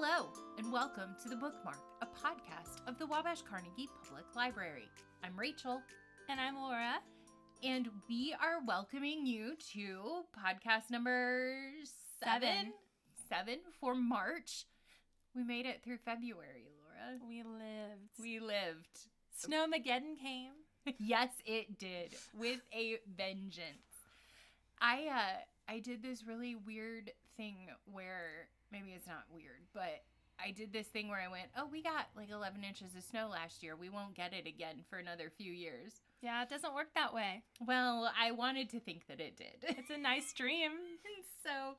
Hello, and welcome to The Bookmark, a podcast of the Wabash Carnegie Public Library. I'm Rachel, And I'm Laura. and we are welcoming you to podcast number seven. Seven for March. We made it through February, Laura. We lived. We lived. Snowmageddon came. yes, it did with a vengeance. I uh I did this really weird thing where maybe it's not weird, but I did this thing where I went, "Oh, we got like 11 inches of snow last year. We won't get it again for another few years." Yeah, it doesn't work that way. Well, I wanted to think that it did. It's a nice dream. So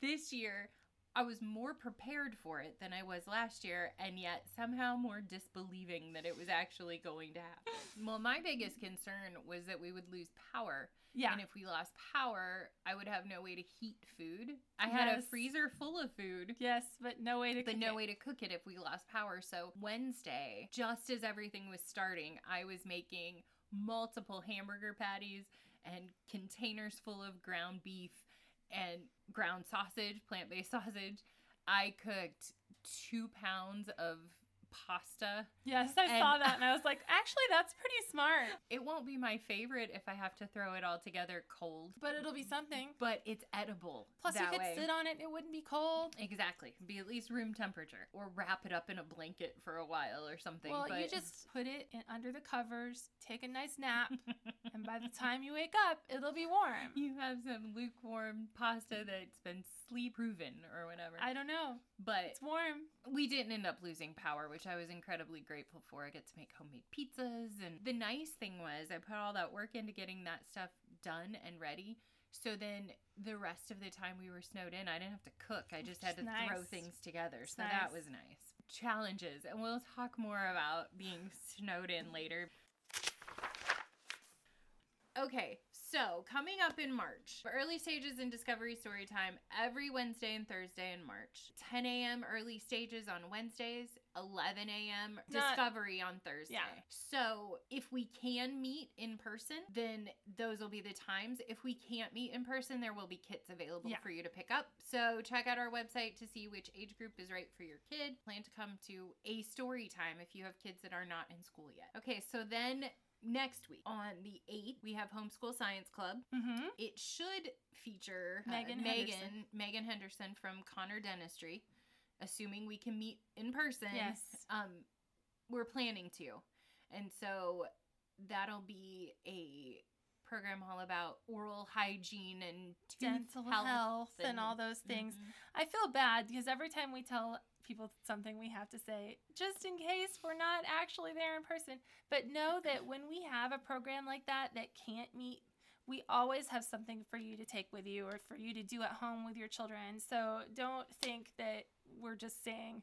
this year I was more prepared for it than I was last year, and yet somehow more disbelieving that it was actually going to happen. well, my biggest concern was that we would lose power. Yeah. And if we lost power, I would have no way to heat food. I had a freezer full of food. Yes, but no way to But no it. way to cook it if we lost power. So Wednesday, just as everything was starting, I was making multiple hamburger patties and containers full of ground beef and ground sausage, plant based sausage. I cooked two pounds of pasta. Yes, I And- saw that and I was like, actually, that's pretty smart. It won't be my favorite if I have to throw it all together cold, But it'll be something. but it's edible. Plus, you could way. sit on it, it wouldn't be cold. Exactly. Be at least room temperature. Or wrap it up in a blanket for a while or something. Well, but you just put it in under the covers, take a nice nap, and by the time you wake up, it'll be warm. you have some lukewarm pasta that's been proven or whatever. I don't know. but It's warm. we didn't end up losing power, which I was incredibly grateful for. I get to make homemade pizzas. And the nice thing was, I put all that work into getting that stuff done and ready. So then the rest of the time we were snowed in, I didn't have to cook. I just had to nice. throw things together. So nice. that was nice. Challenges. And we'll talk more about being snowed in later. Okay, so coming up in March, early stages in Discovery Storytime every Wednesday and Thursday in March. 10 a.m. early stages on Wednesdays, 11 a.m. Discovery on Thursday. Yeah. So if we can meet in person, then those will be the times. If we can't meet in person, there will be kits available Yeah. for you to pick up. So check out our website to see which age group is right for your kid. Plan to come to a story time if you have kids that are not in school yet. Okay, so then next week on the 8th we have homeschool science club Mm-hmm. it should feature uh, Megan megan Henderson. megan henderson from connor dentistry assuming we can meet in person Yes. um we're planning to and so that'll be a program all about oral hygiene and dental health, and, all those things. I feel bad because every time we tell people something, we have to say, just in case we're not actually there in person. But know that when we have a program like that that can't meet, we always have something for you to take with you or for you to do at home with your children. So don't think that we're just saying,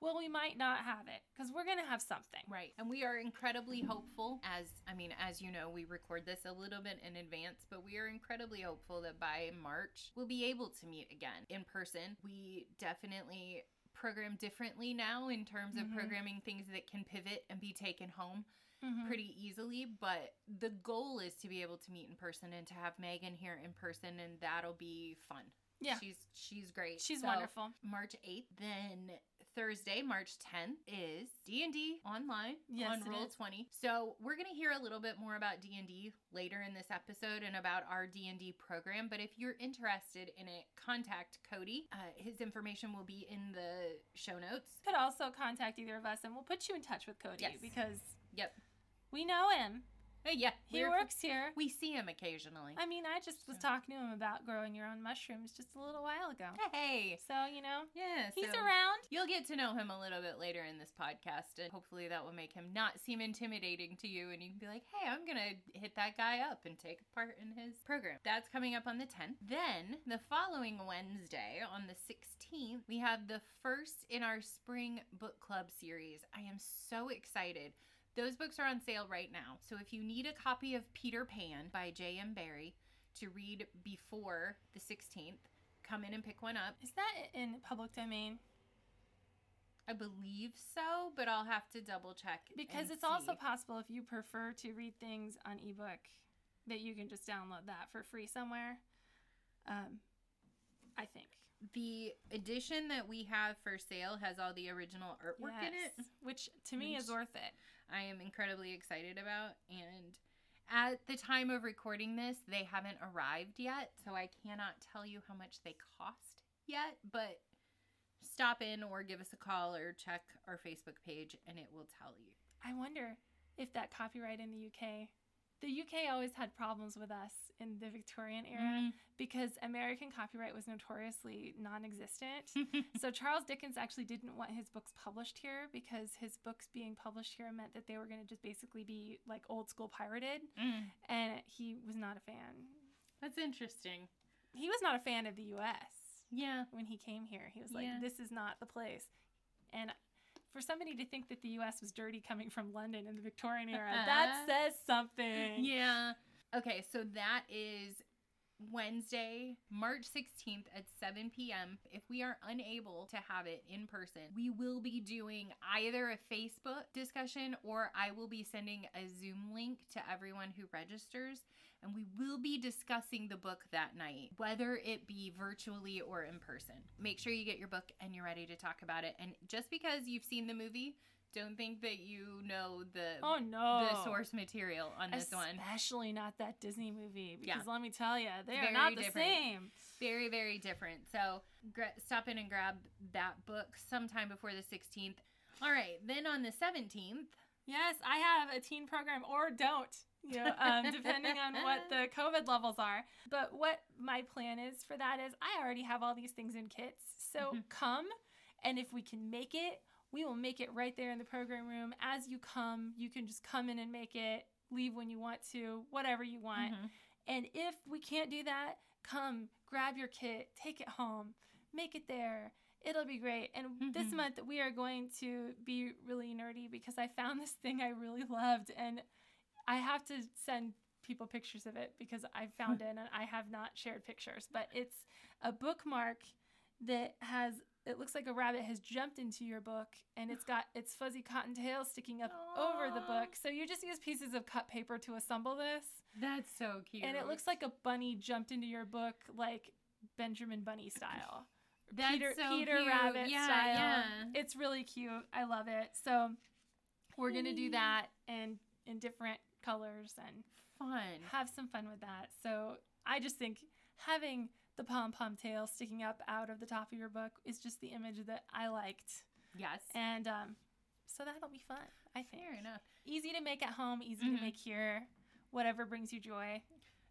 well, we might not have it because we're going to have something. Right. And we are incredibly hopeful as I mean, as you know, we record this a little bit in advance, but we are incredibly hopeful that by March we'll be able to meet again in person. We definitely program differently now in terms of mm-hmm. programming things that can pivot and be taken home mm-hmm. pretty easily, but the goal is to be able to meet in person and to have Megan here in person and that'll be fun. Yeah. She's she's great. She's wonderful. March 8th. Then Thursday, March 10th is D&D online Yes, on Roll is. 20. So, we're going to hear a little bit more about D&D later in this episode and about our D&D program, but if you're interested in it, contact Cody. Uh, his information will be in the show notes. You Could also contact either of us and we'll put you in touch with Cody Yes. because Yep. we know him. Yeah, He works here. We see him occasionally. I mean, I just was talking to him about growing your own mushrooms just a little while ago. Hey. So, you know, Yeah, he's so- around. You'll get to know him a little bit later in this podcast, and hopefully that will make him not seem intimidating to you. And you can be like, hey, I'm going to hit that guy up and take part in his program. That's coming up on the 10th. Then, the following Wednesday, on the 16th, we have the first in our spring book club series. I am so excited. Those books are on sale right now. So if you need a copy of Peter Pan by J.M. Barrie to read before the 16th, come in and pick one up. Is that in public domain? I believe so, but I'll have to double check. Because it's also possible if you prefer to read things on ebook that you can just download that for free somewhere. Um, I think. The edition that we have for sale has all the original artwork in it, which to me is worth it. I am incredibly excited about. And at the time of recording this, they haven't arrived yet, so I cannot tell you how much they cost yet, but stop in or give us a call or check our Facebook page and it will tell you. I wonder if that copyright in the UK. The UK always had problems with us in the Victorian era because American copyright was notoriously non existent. so Charles Dickens actually didn't want his books published here because his books being published here meant that they were going to just basically be like old school pirated. Mm. And he was not a fan. That's interesting. He was not a fan of the US Yeah. when he came here. He was like, Yeah. this is not the place. And for somebody to think that the US was dirty coming from London in the Victorian era, that uh-huh. says something. Yeah. Okay, so that is Wednesday, March 16th at 7 p.m. If we are unable to have it in person, we will be doing either a Facebook discussion or I will be sending a Zoom link to everyone who registers. And we will be discussing the book that night, whether it be virtually or in person. Make sure you get your book and you're ready to talk about it. And just because you've seen the movie, don't think that you know the Oh no. the source material on this one. Especially not that Disney movie. Yeah. Because let me tell you, they Very are not the same. Very, very different. So gra- stop in and grab that book sometime before the 16th. All right, then on the 17th, Yes, I have a teen program or don't, you know, um, depending on what the COVID levels are. But what my plan is for that is I already have all these things in kits. So Mhm. come, and if we can make it, we will make it right there in the program room. As you come, you can just come in and make it, leave when you want to, whatever you want. Mhm. And if we can't do that, come grab your kit, take it home, make it there. It'll be great. And this Mhm. month we are going to be really nerdy because I found this thing I really loved and I have to send people pictures of it because I found it and I have not shared pictures. But it's a bookmark that has it looks like a rabbit has jumped into your book and it's got its fuzzy cotton tail sticking up over the book. So you just use pieces of cut paper to assemble this. that's so cute. And it looks like a bunny jumped into your book, like Benjamin Bunny style, That's Peter so Peter cute. Rabbit yeah, style. Yeah. It's really cute. I love it. So we're gonna do that in in different colors and Fun. have some fun with that. So I just think having the pom pom tail sticking up out of the top of your book is just the image that I liked, Yes. and um, so that'll be fun. I think Fair enough. easy to make at home, easy Mhm. to make here, whatever brings you joy.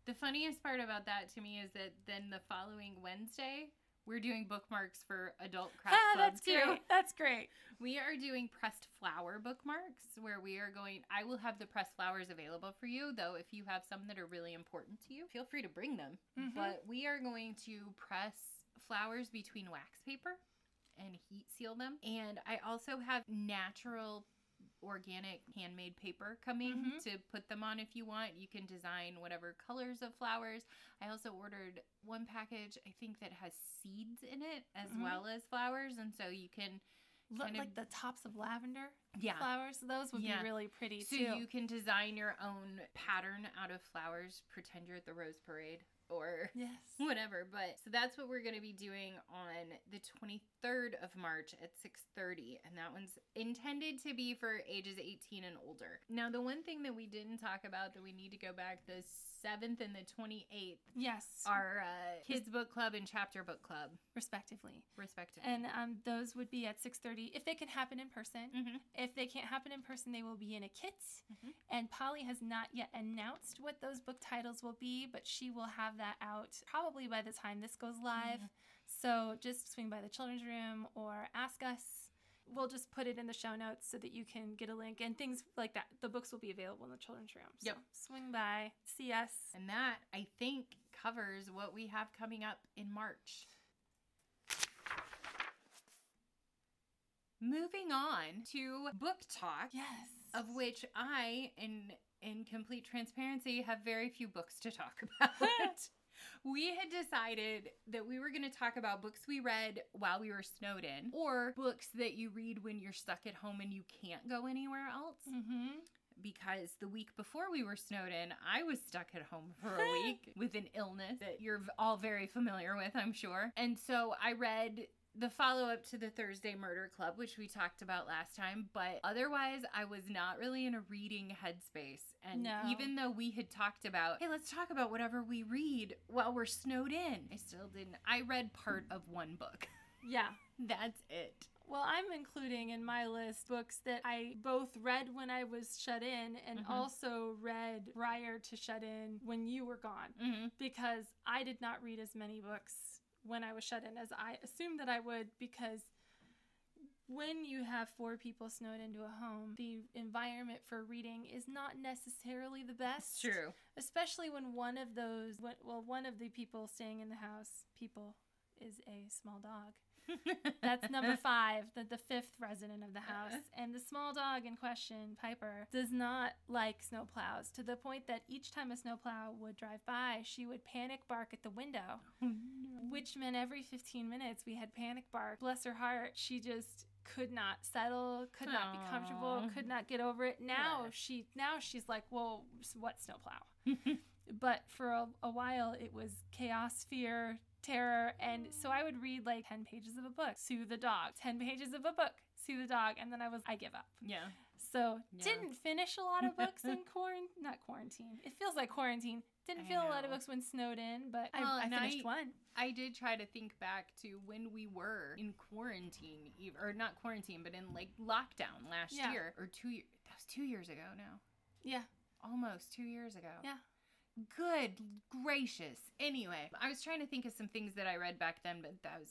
The funniest part about that to me is that then the following Wednesday, we're doing bookmarks for adult craft Ah, club that's too. great. That's great. We are doing pressed flower bookmarks where we are going. I will have the pressed flowers available for you, though. If you have some that are really important to you, feel free to bring them. Mhm. But we are going to press flowers between wax paper and heat seal them. And I also have natural organic handmade paper coming Mhm. to put them on if you want. You can design whatever colors of flowers. I also ordered one package, I think, that has seeds in it as Mhm. well as flowers. And so you can Look Kind of- like the tops of lavender yeah. flowers. Those would Yeah. be really pretty So too. you can design your own pattern out of flowers. Pretend you're at the Rose Parade or yes. whatever. But so that's what we're going to be doing on the 23rd of March at 6:30, and that one's intended to be for ages 18 and older. Now, the one thing that we didn't talk about that we need to go back the 7th and the 28th Yes. Our uh, Kids Book Club and Chapter Book Club, respectively. respectively. And um, those would be at 6:30 if they can happen in person. Mhm. If they can't happen in person, they will be in a kit. Mhm. And Polly has not yet announced what those book titles will be, but she will have that out probably by the time this goes live. Mhm. So just swing by the children's room or ask us. We'll just put it in the show notes so that you can get a link and things like that. The books will be available in the children's room. So Yep. swing by, see us. And that, I think, covers what we have coming up in March. Moving on to book talk, Yes. of which I, in in complete transparency, have very few books to talk about. We had decided that we were going to talk about books we read while we were snowed in, or books that you read when you're stuck at home and you can't go anywhere else. Mm-hmm. because the week before we were snowed in, I was stuck at home for a week with an illness that you're all very familiar with, I'm sure. And so I read the follow up to the Thursday Murder Club, which we talked about last time, but otherwise, I was not really in a reading headspace. And No. even though we had talked about, hey, let's talk about whatever we read while we're snowed in, I still didn't. I read part of one book. Yeah. That's it. Well, I'm including in my list books that I both read when I was shut in and Mhm. also read prior to shut in when you were gone Mm-hmm. because I did not read as many books when I was shut in as I assumed that I would because when you have four people snowed into a home, the environment for reading is not necessarily the best. True. Especially when one of those, well, one of the people staying in the house, people, is a small dog. That's number five, the, the fifth resident of the uh-uh. house. And the small dog in question, Piper, does not like snowplows to the point that each time a snowplow would drive by, she would panic bark at the window, oh, which meant every 15 minutes we had panic bark. Bless her heart, she just could not settle, could not be comfortable, could not get over it. Now Bless. she now she's like, "Well, what snowplow?" but for a, a while it was chaos fear terror and so i would read like 10 pages of a book soothe the dog 10 pages of a book soothe the dog and then i was i give up yeah. so Yeah. didn't finish a lot of books in quarantine not quarantine it feels like quarantine didn't I feel a lot of books when snowed in but Well, I, I finished I- one I did try to think back to when we were in quarantine, or not quarantine, but in like lockdown last Yeah. year or two years. That was two years ago now. yeah Almost two years ago. Yeah. Good gracious. Anyway, I was trying to think of some things that I read back then, but that was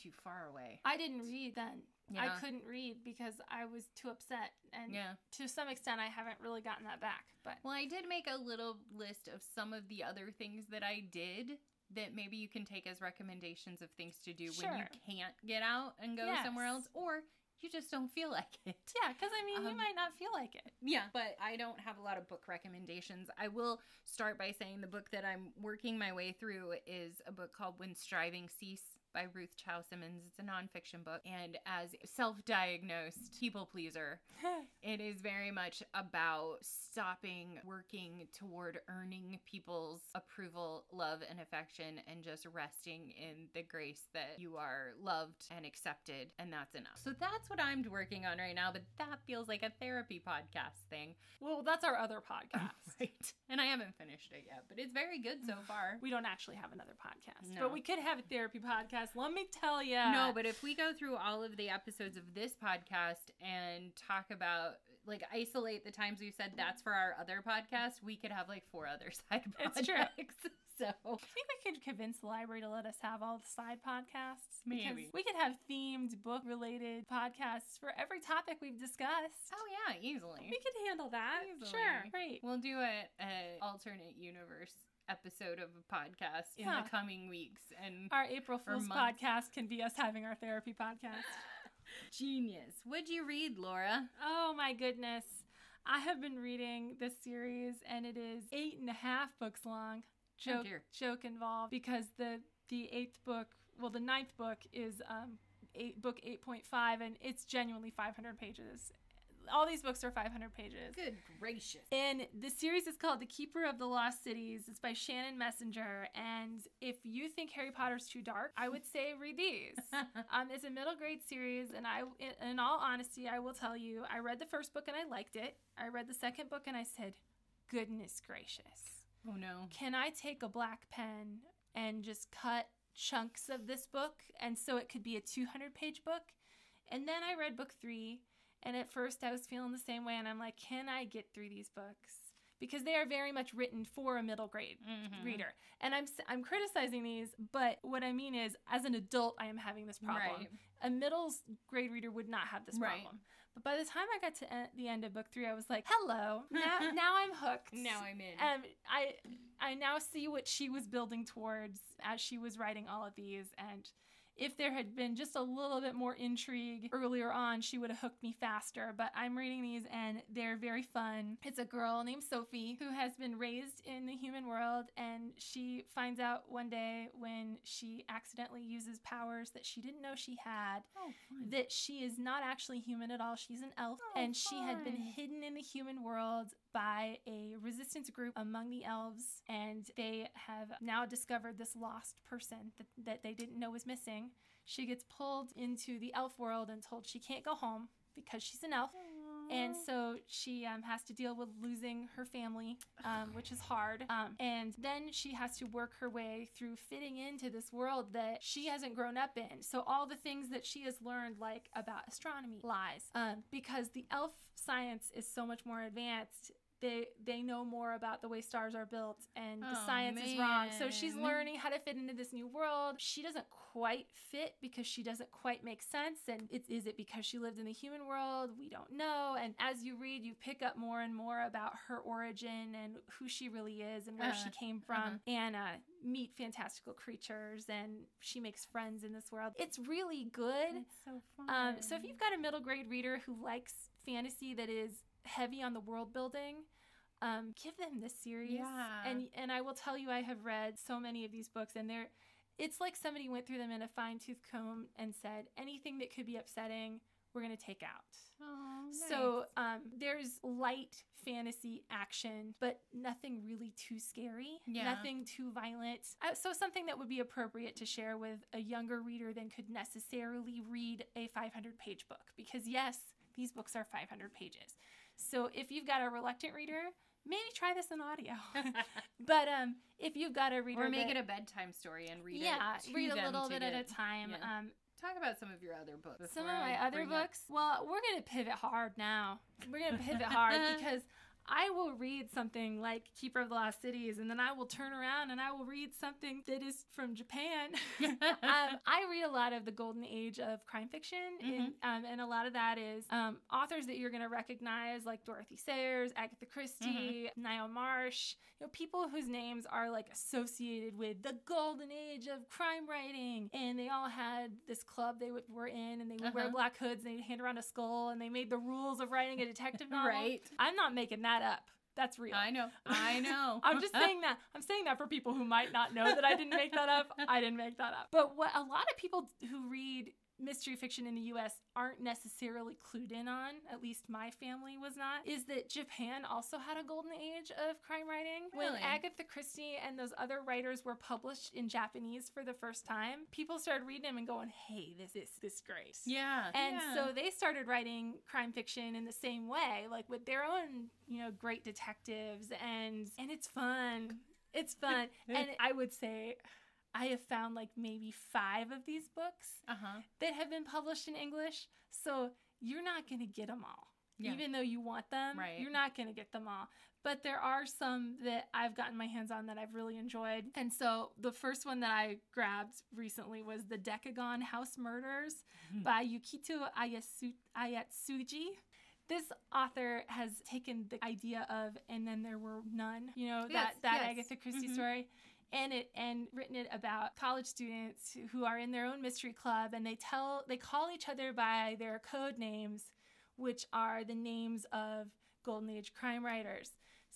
too far away. i didn't read then i couldn't read because i was too upset and Yeah. to some extent i haven't really gotten that back but Well, I did make a little list of some of the other things that I did that maybe you can take as recommendations of things to do when you can't get out and go somewhere else or you just don't feel like it. yeah because i mean you Um, might not feel like it Yeah, but I don't have a lot of book recommendations. I will start by saying the book that I'm working my way through is a book called When Striving Cease by Ruth Chou Simons. It's a nonfiction book. And as self diagnosed people pleaser, it is very much about stopping working toward earning people's approval, love, and affection, and just resting in the grace that you are loved and accepted, and that's enough. So that's what I'm working on right now, but that feels like a therapy podcast thing. Well, that's our other podcast. Right. And I haven't finished it yet, but it's very good so far. We don't actually have another podcast, No. but we could have a therapy podcast. Let me tell you. No, but if we go through all of the episodes of this podcast and talk about like isolate the times we've said that's for our other podcast, we could have like four other side projects. It's true. so I think we could convince the library to let us have all the side podcasts. because Maybe. we could have themed book related podcasts for every topic we've discussed. Oh yeah, easily. We could handle that. Easily. Sure. Great. We'll do a, a alternate universe episode of a podcast in the coming weeks and Our April Fool's podcast can be us having our therapy podcast. genius. What'd you read, Laura? Oh my goodness. I have been reading this series and it is eight and a half books long. Oh, Joke, dear. joke involved because the the eighth book, well, the ninth book is um eight book eight point five and it's genuinely five hundred pages. All these books are five hundred pages. Good gracious. And the series is called The Keeper of the Lost Cities. It's by Shannon Messenger. And if you think Harry Potter's too dark, I would say read these. Um, it's a middle grade series, and I, in, in all honesty, I will tell you, I read the first book and I liked it. I read the second book and I said, "Goodness gracious, oh no. can I take a black pen and just cut chunks of this book, and so it could be a 200 page book?" And then I read book three, and at first I was feeling the same way, and I'm like, "Can I get through these books?" Because they are very much written for a middle grade Mhm. reader. And I'm I'm criticizing these, but what I mean is as an adult I am having this problem. Right. A middle grade reader would not have this Right. problem. But by the time I got to the end of book 3 I was like, "Hello. Now now I'm hooked." Now I'm in. um, I I now see what she was building towards as she was writing all of these and if there had been just a little bit more intrigue earlier on, she would have hooked me faster. But I'm reading these and they're very fun. It's a girl named Sophie who has been raised in the human world and she finds out one day when she accidentally uses powers that she didn't know she had Oh, that she is not actually human at all. She's an elf, Oh, and she had been hidden in the human world by a resistance group among the elves, and they have now discovered this lost person that, that they didn't know was missing. She gets pulled into the elf world and told she can't go home because she's an elf. And so she um, has to deal with losing her family, um, which is hard. Um, and then she has to work her way through fitting into this world that she hasn't grown up in. So all the things that she has learned, like about astronomy, lies. Um, because the elf science is so much more advanced. They, they know more about the way stars are built and the Oh, science is wrong. So she's learning how to fit into this new world. She doesn't quite fit because she doesn't quite make sense. And it's, is it because she lived in the human world? We don't know. And as you read, you pick up more and more about her origin and who she really is and where she Uh-huh, came from. uh-huh. And uh, meet fantastical creatures and she makes friends in this world. It's really good. It's so fun. Um, so if you've got a middle grade reader who likes fantasy that is heavy on the world building, um, give them this series. Yeah. And and I will tell you, I have read so many of these books, and they're it's like somebody went through them in a fine tooth comb and said anything that could be upsetting, we're gonna take out. oh, So um, there's light fantasy action, but nothing really too scary, Yeah. nothing too violent. Uh, so something that would be appropriate to share with a younger reader than could necessarily read a 500 page book. Because yes, these books are 500 pages. So if you've got a reluctant reader, maybe try this in audio. but um, if you've got a reader, or make it a bedtime story and read yeah, it. to read a little bit at a time. yeah. Um, Talk about some of your other books. some of my I other bring up- books. Well, we're gonna pivot hard now. We're gonna pivot hard because I will read something like Keeper of the Lost Cities, and then I will turn around and I will read something that is from Japan. um, I read a lot of the golden age of crime fiction, in, um, and a lot of that is um, authors that you're going to recognize, like Dorothy Sayers, Agatha Christie, Ngaio Marsh. You know, people whose names are like associated with the golden age of crime writing, and they all had this club they would, were in, and they would wear Uh-huh. black hoods, and they'd hand around a skull, and they made the rules of writing a detective novel. Right. I'm not making that up. That's real. I know. I know. I'm just saying that. I'm saying that for people who might not know that I didn't make that up. I didn't make that up. But what a lot of people who read mystery fiction in the US aren't necessarily clued in on, at least my family was not, is that Japan also had a golden age of crime writing. When Agatha Christie and those other writers were published in Japanese for the first time, people started reading them and going, "Hey, this is this great." yeah. And yeah. so they started writing crime fiction in the same way, like with their own, you know, great detectives and and it's fun. It's fun. and I would say I have found like maybe 5 of these books uh-huh. that have been published in English. So you're not going to get them all. Yeah. Even though you want them, Right. you're not going to get them all. But there are some that I've gotten my hands on that I've really enjoyed. And so the first one that I grabbed recently was The Decagon House Murders Mhm. by Yukito Ayasu- Ayatsuji. This author has taken the idea of and then there were none, you know, that Yes, that yes. Agatha Christie Mhm. story and it and written it about college students who are in their own mystery club and they tell they call each other by their code names which are the names of golden age crime writers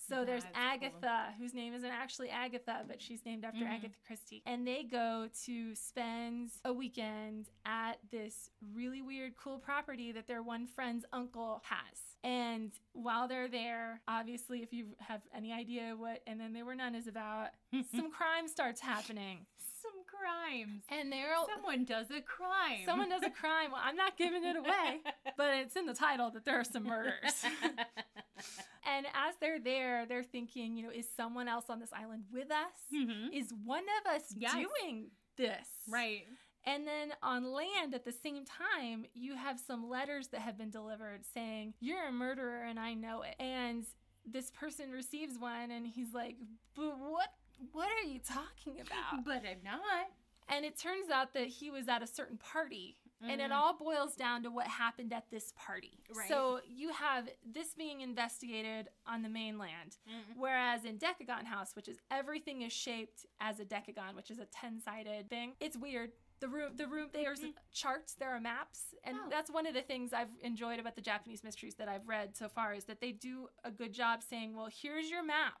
so there's That's cool. agatha whose name isn't actually agatha but she's named after Mhm. agatha christie and they go to spend a weekend at this really weird cool property that their one friend's uncle has and while they're there obviously if you have any idea what and then there were none is about some crime starts happening Some crimes. and they're all Someone does a crime. someone does a crime well i'm not giving it away but it's in the title that there are some murders and as they're there they're thinking you know is someone else on this island with us Mhm. is one of us Yes. doing this Right. and then on land at the same time, you have some letters that have been delivered saying, You're a murderer and I know it. And this person receives one and he's like, But what what are you talking about? But I'm not. and it turns out that he was at a certain party Mm-hmm. And it all boils down to what happened at this party. Right. So you have this being investigated on the mainland, mm-hmm. whereas in Decagon House, which is everything is shaped as a decagon, which is a 10 sided thing, it's weird the room the room there's mm-hmm. charts there are maps and oh. that's one of the things i've enjoyed about the japanese mysteries that i've read so far is that they do a good job saying well here's your map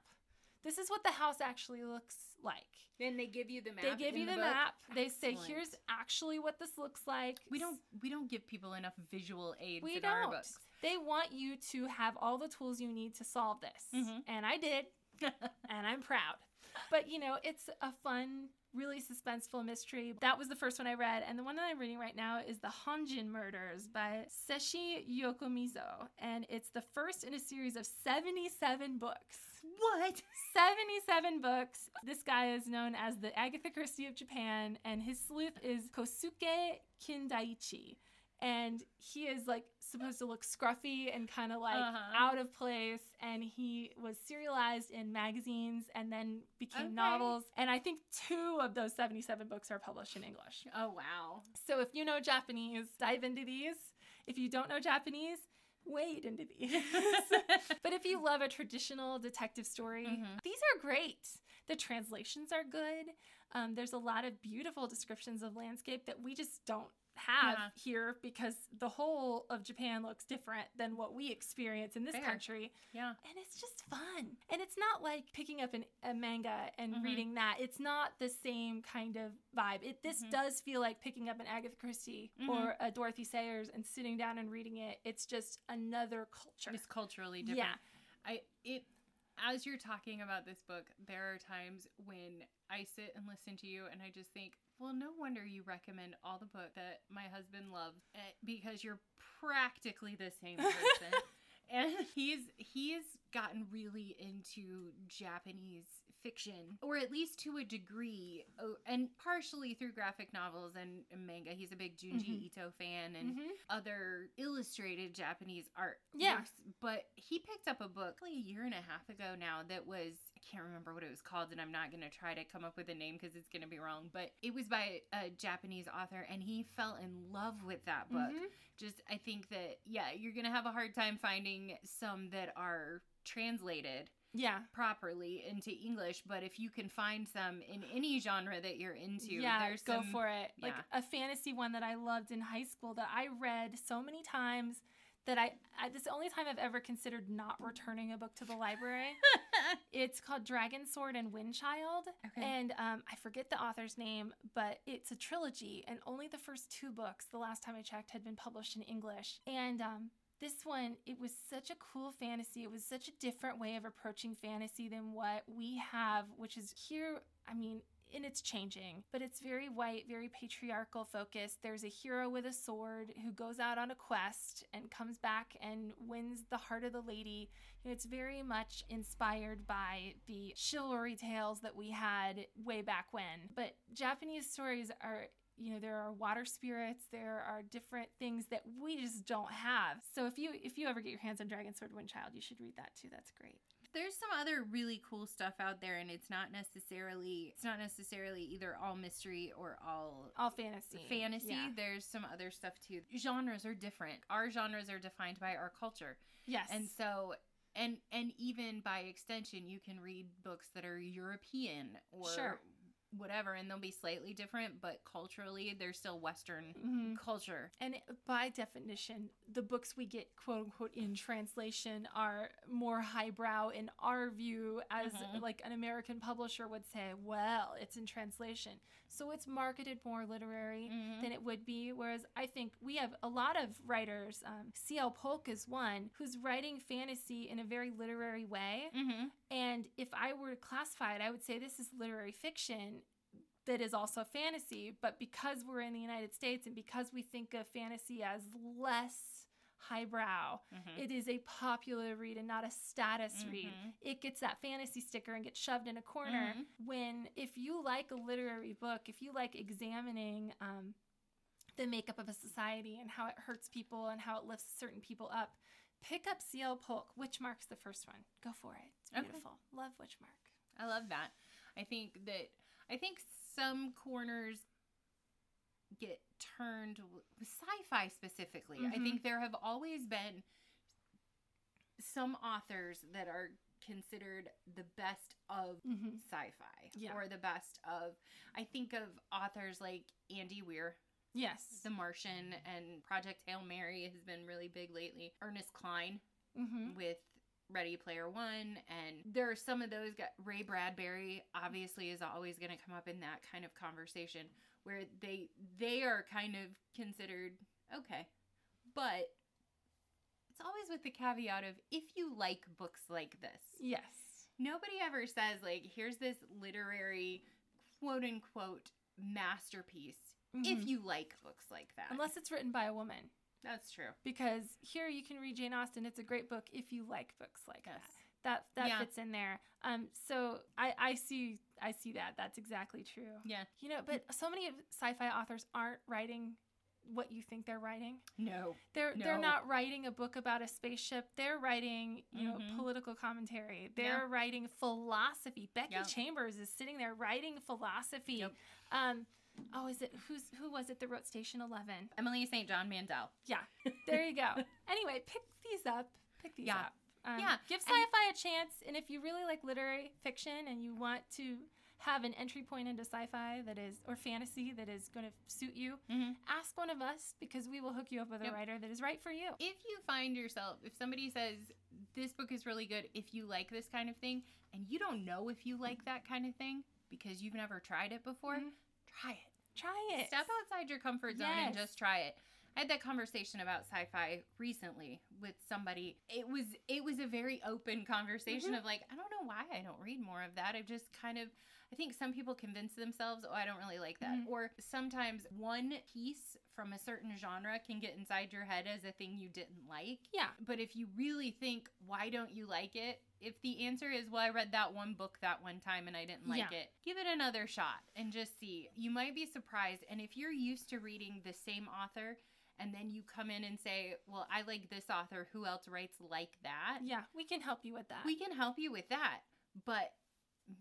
this is what the house actually looks like. Then they give you the map they give you the, the map. They say here's actually what this looks like. We don't we don't give people enough visual aids we in don't. our books. They want you to have all the tools you need to solve this. Mm-hmm. and i did. And i'm proud. But you know it's a fun really suspenseful mystery. That was the first one I read, and the one that I'm reading right now is The Honjin Murders by Seishi Yokomizo, and it's the first in a series of 77 books. What? 77 books. This guy is known as the Agatha Christie of Japan, and his sleuth is Kosuke Kindaichi and he is like supposed to look scruffy and kind of like uh-huh. out of place and he was serialized in magazines and then became okay. novels and i think two of those 77 books are published in english oh wow so if you know japanese dive into these if you don't know japanese wade into these but if you love a traditional detective story mm-hmm. these are great. The translations are good. Um, there's a lot of beautiful descriptions of landscape that we just don't have yeah. here because the whole of Japan looks different than what we experience in this Fair. country. Yeah. And it's just fun. And it's not like picking up an, a manga and mm-hmm. reading that. It's not the same kind of vibe. It this mm-hmm. does feel like picking up an Agatha Christie mm-hmm. or a Dorothy Sayers and sitting down and reading it. It's just another culture. It's culturally different. Yeah. I it as you're talking about this book, there are times when I sit and listen to you and I just think, well, no wonder you recommend all the books that my husband loves eh, because you're practically the same person. and he's he's gotten really into Japanese fiction, or at least to a degree, and partially through graphic novels and, manga. He's a big Junji mm-hmm. Ito fan and mm-hmm. other illustrated Japanese art. Yeah. But he picked up a book like a year and a half ago now that was, I can't remember what it was called, and I'm not going to try to come up with a name because it's going to be wrong, but it was by a Japanese author, and he fell in love with that book. Mm-hmm. Just, I think that, yeah, you're going to have a hard time finding some that are translated yeah properly into english but if you can find some in any genre that you're into yeah there's go some, for it yeah. like a fantasy one that i loved in high school that i read so many times that I, I this is the only time I've ever considered not returning a book to the library. it's called Dragon Sword and Windchild, okay. and um, I forget the author's name, but it's a trilogy, and only the first two books, the last time I checked, had been published in English. And um, this one, it was such a cool fantasy. It was such a different way of approaching fantasy than what we have, which is here, I mean, and it's changing, but it's very white, very patriarchal focused. There's a hero with a sword who goes out on a quest and comes back and wins the heart of the lady. You know, it's very much inspired by the chivalry tales that we had way back when. But Japanese stories are you know there are water spirits there are different things that we just don't have. So if you if you ever get your hands on dragon sword wind child you should read that too. That's great. There's some other really cool stuff out there and it's not necessarily it's not necessarily either all mystery or all all fantasy. fantasy. Yeah. there's some other stuff too. Genres are different. Our genres are defined by our culture. Yes. And so and and even by extension you can read books that are european or sure whatever and they'll be slightly different but culturally they're still western mm-hmm. culture and by definition the books we get quote unquote in translation are more highbrow in our view as mm-hmm. like an american publisher would say well it's in translation so it's marketed more literary mm-hmm. than it would be whereas i think we have a lot of writers um, cl polk is one who's writing fantasy in a very literary way mm-hmm. and if i were to classify it i would say this is literary fiction that is also fantasy, but because we're in the United States and because we think of fantasy as less highbrow, mm-hmm. it is a popular read and not a status mm-hmm. read. It gets that fantasy sticker and gets shoved in a corner. Mm-hmm. When, if you like a literary book, if you like examining, um, the makeup of a society and how it hurts people and how it lifts certain people up. Pick up CL Polk. Witchmark's the first one. Go for it. It's beautiful. Okay. Love Witchmark. I love that. I think that I think some corners get turned sci-fi specifically. I Mhm. think there have always been some authors that are considered the best of Mm-hmm. sci-fi Yeah. or the best of I think of authors like Andy Weir, Yes. The Martian and Project Hail Mary has been really big lately. Ernest Cline mm-hmm. with Ready Player One, and there are some of those. Ray Bradbury obviously is always going to come up in that kind of conversation where they they are kind of considered okay, but it's always with the caveat of if you like books like this. Yes. Nobody ever says like here's this literary quote unquote masterpiece Mhm. if you like books like that. Unless it's written by a woman. That's true. Because here you can read Jane Austen. It's a great book if you like books like Yes. that. That that Yeah. fits in there. Um, so I I see I see that. That's exactly true. Yeah. You know, but so many sci-fi authors aren't writing what you think they're writing. No. They're they're not writing a book about a spaceship. They're writing, you know, Mhm. political commentary. They're Yeah. writing philosophy. Becky Yep. Chambers is sitting there writing philosophy. Yep. Um oh, is it who's who was it that wrote Station 11? Emily St. John Mandel. Yeah. There you go. anyway, pick these up. Pick these Yeah. up. Um, Yeah, Give sci-fi a chance, and if you really like literary fiction and you want to have an entry point into sci-fi that is or fantasy that is going to suit you, Mhm. ask one of us because we will hook you up with a Yep. writer that is right for you. If you find yourself, if somebody says this book is really good, if you like this kind of thing, and you don't know if you like that kind of thing because you've never tried it before, Mhm. try it. Try it. Step outside your comfort zone and just try it. I had that conversation about sci-fi recently with somebody. It was it was a very open conversation Mhm. of like, I don't know why I don't read more of that. I've just kind of I think some people convince themselves, oh, I don't really like that. Mhm. Or sometimes one piece from a certain genre can get inside your head as a thing you didn't like. Yeah. But if you really think, why don't you like it? If the answer is, well, I read that one book that one time and I didn't like Yeah. it, give it another shot and just see. You might be surprised. And if you're used to reading the same author and then you come in and say, well, I like this author, who else writes like that? Yeah, we can help you with that. We can help you with that. But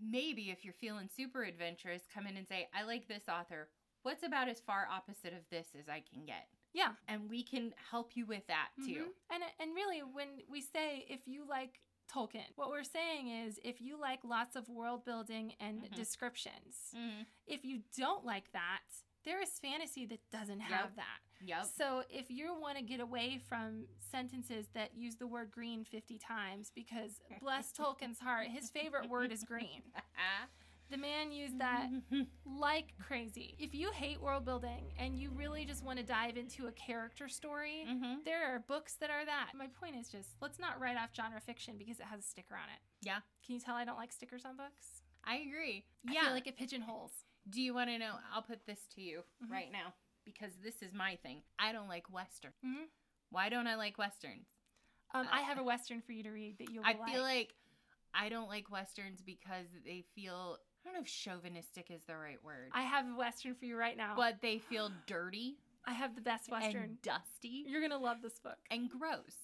maybe if you're feeling super adventurous, come in and say, I like this author. What's about as far opposite of this as I can get? yeah. And we can help you with that too. Mhm. And and really when we say if you like Tolkien, what we're saying is if you like lots of world building and Mhm. descriptions, Mm-hmm. if you don't like that, there is fantasy that doesn't have Yep. that. Yep. So if you want to get away from sentences that use the word green 50 times because bless Tolkien's heart, his favorite word is green. The man used that like crazy. If you hate world building and you really just want to dive into a character story, mm-hmm. there are books that are that. My point is just let's not write off genre fiction because it has a sticker on it. Yeah. Can you tell I don't like stickers on books? I agree. I yeah. feel like it pigeonholes. Do you want to know? I'll put this to you Mhm. right now because this is my thing. I don't like Western. Mhm. Why don't I like Westerns? Um, Uh, I have a western for you to read that you'll I like. feel like I don't like Westerns because they feel, I don't know if chauvinistic is the right word, I have a western for you right now. but they feel dirty I have the best western. and dusty You're gonna love this book. and gross.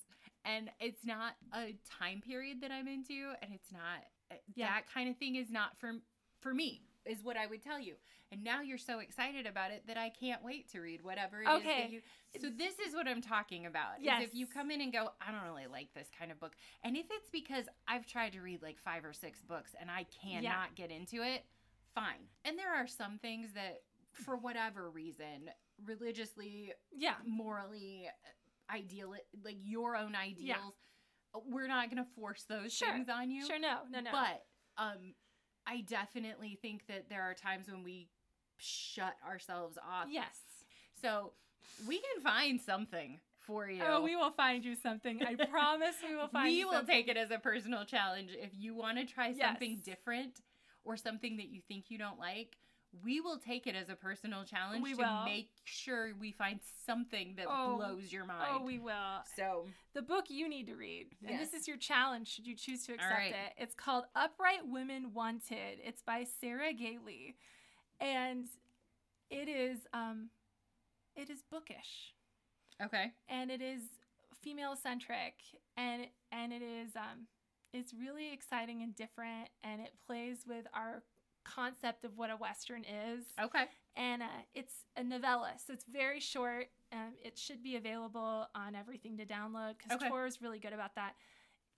And it's not a time period that I'm into, and it's not uh, Yeah. that kind of thing is not for for me. Is what I would tell you. And now you're so excited about it that I can't wait to read whatever it is Okay. that you. So this is what I'm talking about. Is Yes. if you come in and go, I don't really like this kind of book, and if it's because I've tried to read like five or six books and I cannot get into it, fine. And there are some things that, for whatever reason, religiously Yeah. morally ideal like your own ideals we're not going to force those Sure. things on you Sure. No. No. No. but um i definitely think that there are times when we shut ourselves off yes. so we can find something for you Oh, we will find you something. I promise we will find. we will something. take it as a personal challenge if you want to try something Yes. different or something that you think you don't like we will take it as a personal challenge We to will. make sure we find something that Oh. blows your mind Oh, we will. so The book you need to read, and this is your challenge should you choose to accept right. it. It's called Upright Women Wanted. It's by Sarah Gailey, and it is um, it is bookish, okay and it is female centric, and and it is um, it's really exciting and different, and it plays with our concept of what a western is okay and uh, it's a novella, so it's very short. Um, it should be available on everything to download because Okay. Tor is really good about that.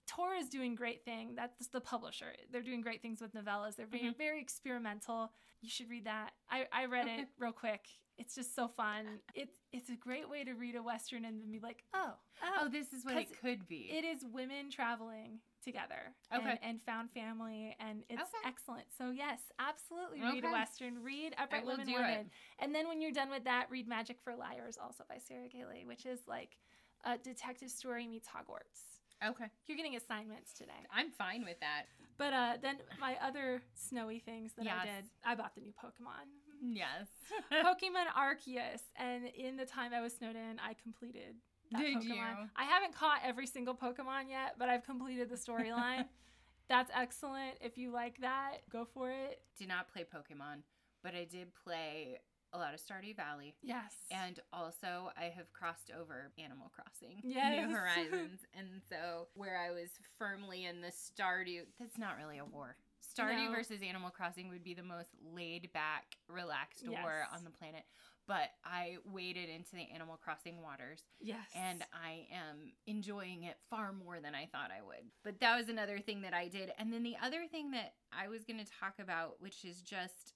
Tor is doing great thing. That's the publisher. They're doing great things with novellas. They're being Mhm. very experimental. You should read that. I, I read it real quick. It's just so fun. It's it's a great way to read a western and then be like, oh, oh, Oh, this is what it could be. it is women traveling together Okay. and, and found family and it's Okay. excellent so yes absolutely read a Okay. western read upright will women it. and then when you're done with that read magic for liars also by sarah gailey which is like a detective story meets hogwarts okay. you're getting assignments today I'm fine with that. but uh then my other snowy things that i did i bought the new pokemon Yes. pokemon arceus and in the time i was snowed in i completed that Did Pokemon. you? I haven't caught every single Pokemon yet, but I've completed the storyline. That's excellent. If you like that, go for it. did not play Pokemon, but I did play a lot of Stardew Valley. Yes. And also, I have crossed over Animal Crossing Yes. New Horizons. and so, where I was firmly in the Stardew, that's not really a war. Stardew No. versus Animal Crossing would be the most laid back, relaxed war on the planet. But I waded into the Animal Crossing waters yes. and I am enjoying it far more than I thought I would. But that was another thing that I did. And then the other thing that I was going to talk about, which is just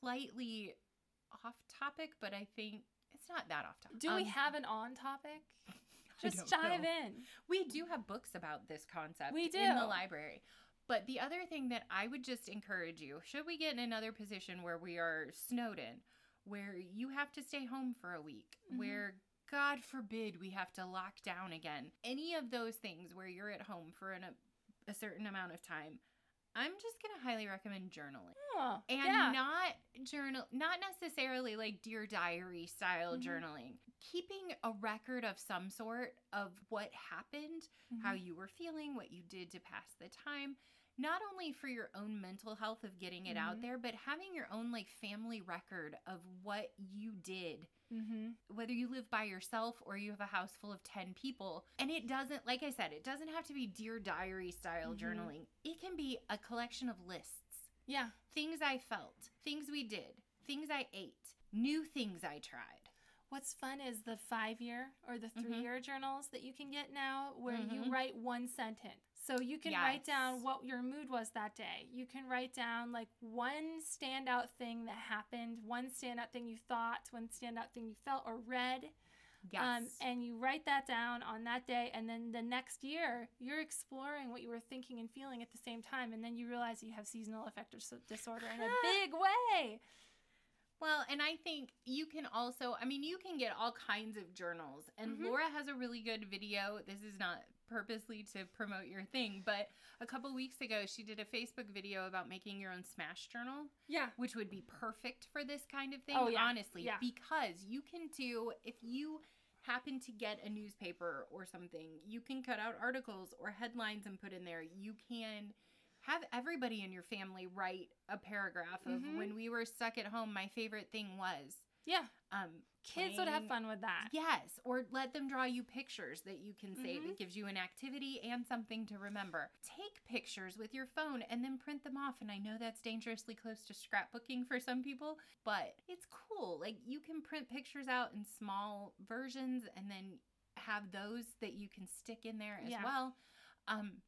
slightly off topic, but I think it's not that off topic. do we Um, have an on topic? Just dive know. in. We do have books about this concept We do. in the library. But the other thing that I would just encourage you, should we get in another position where we are snowed in, where you have to stay home for a week, Mhm. where God forbid we have to lock down again, any of those things where you're at home for an, a, a certain amount of time, I'm just going to highly recommend journaling Oh, and yeah. not journal not necessarily like dear diary style Mhm. journaling keeping a record of some sort of what happened how Mhm. you were feeling what you did to pass the time not only for your own mental health of getting it out Mhm. there but having your own like family record of what you did Mhm. whether you live by yourself or you have a house full of 10 people. And it doesn't, like I said, it doesn't have to be Dear Diary style Mhm. journaling. It can be a collection of lists Yeah. things I felt, things we did, things I ate, new things I tried. What's fun is the five year or the Mhm. three year journals that you can get now where you Mhm. write one sentence. So you can write down what your mood was that day. You can write down like one standout thing that happened, one standout thing you thought, one standout thing you felt or read. Um, and you write that down on that day. And then the next year, you're exploring what you were thinking and feeling at the same time. And then you realize you have seasonal affective disorder in a big way. Well, and I think you can also, I mean, you can get all kinds of journals. And Mhm. Laura has a really good video. This is not purposely to promote your thing, but a couple weeks ago, she did a Facebook video about making your own smash journal. Yeah. which would be perfect for this kind of thing, Oh, yeah. honestly, Yeah. because you can do if you happen to get a newspaper or something, you can cut out articles or headlines and put in there. You can have everybody in your family write a paragraph of Mhm. when we were stuck at home, my favorite thing was Yeah. um Kids would have fun with that. Yes, or let them draw you pictures that you can save. Mhm. It gives you an activity and something to remember. Take pictures with your phone and then print them off. And I know that's dangerously close to scrapbooking for some people, but it's cool. Like you can print pictures out in small versions and then have those that you can stick in there as Yeah. well. Um,